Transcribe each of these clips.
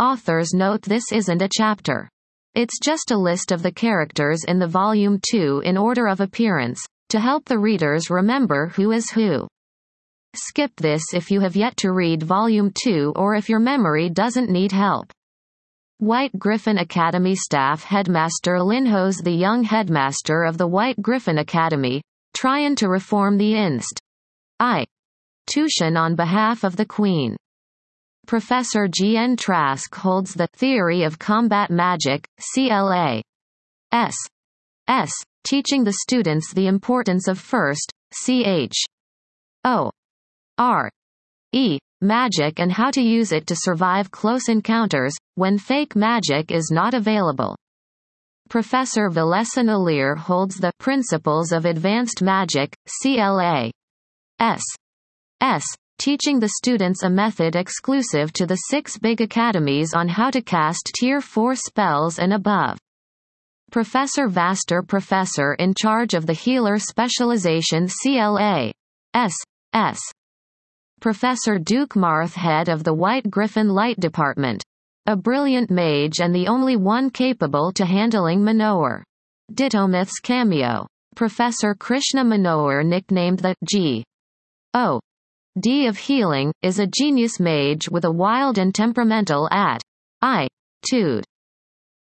Authors note this isn't a chapter. It's just a list of the characters in the volume 2 in order of appearance, to help the readers remember who is who. Skip this if you have yet to read volume 2 or if your memory doesn't need help. White Griffin Academy staff headmaster Linjos the young headmaster of the White Griffin Academy, trying to reform the inst. I. Tuition on behalf of the Queen. Professor G. N. Trask holds the Theory of Combat Magic, CLA. S. S. Teaching the students the importance of first, CH. O. R. E. Magic and how to use it to survive close encounters, when fake magic is not available. Professor Valesa Nalear holds the Principles of Advanced Magic, CLA. S. S teaching the students a method exclusive to the six big academies on how to cast Tier 4 spells and above. Professor Vastor Professor in charge of the Healer Specialization CLA. S. S. Professor Duke Marth head of the White Griffin Light Department. A brilliant mage and the only one capable to handling Manohar. Myths cameo. Professor Krishna Manohar nicknamed the G. O. D of Healing, is a genius mage with a wild and temperamental at attitude.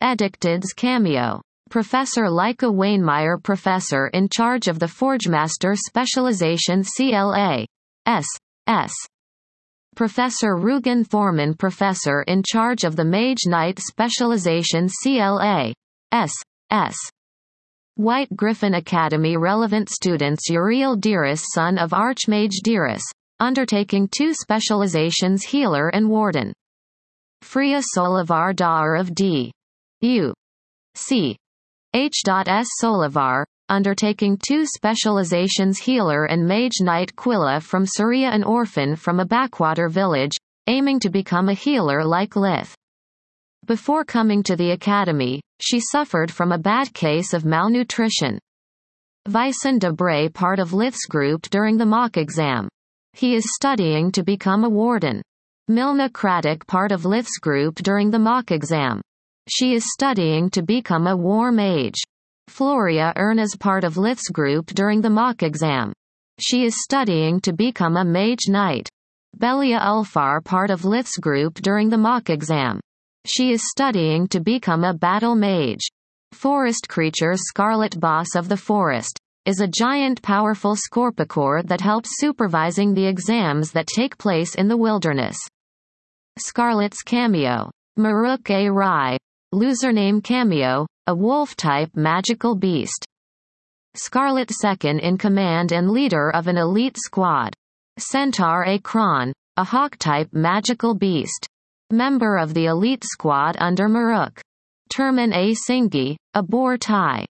Addicted's cameo. Professor Leica Wanemyre Professor in charge of the Forgemaster Specialization CLA. S. S. Professor Rugen Thorman Professor in charge of the Mage Knight Specialization CLA. S. S. White Griffin Academy relevant students Yurial Deirus son of Archmage Deirus undertaking two specializations healer and warden. Freya Solivar Daur of D. U. C. H.S. Solivar, undertaking two specializations healer and mage knight Quylla from Syria an orphan from a backwater village, aiming to become a healer like Lith. Before coming to the academy, she suffered from a bad case of malnutrition. Vyson Debray part of Lith's group during the mock exam. He is studying to become a warden. Milna Craddock part of Lith's group during the mock exam. She is studying to become a war mage. Phloria Ernas part of Lith's group during the mock exam. She is studying to become a mage knight. Belia Ulfar part of Lith's group during the mock exam. She is studying to become a battle mage. Forest creature Scarlet Boss of the Forest is a giant powerful scorpicore that helps supervising the exams that take place in the wilderness. Scarlet's cameo. Maruk A. Rai. Losername cameo, a wolf-type magical beast. Scarlet second in command and leader of an elite squad. Centaur A. Kron, a hawk-type magical beast. Member of the elite squad under Maruk. Terman A. Singi, a boar tie.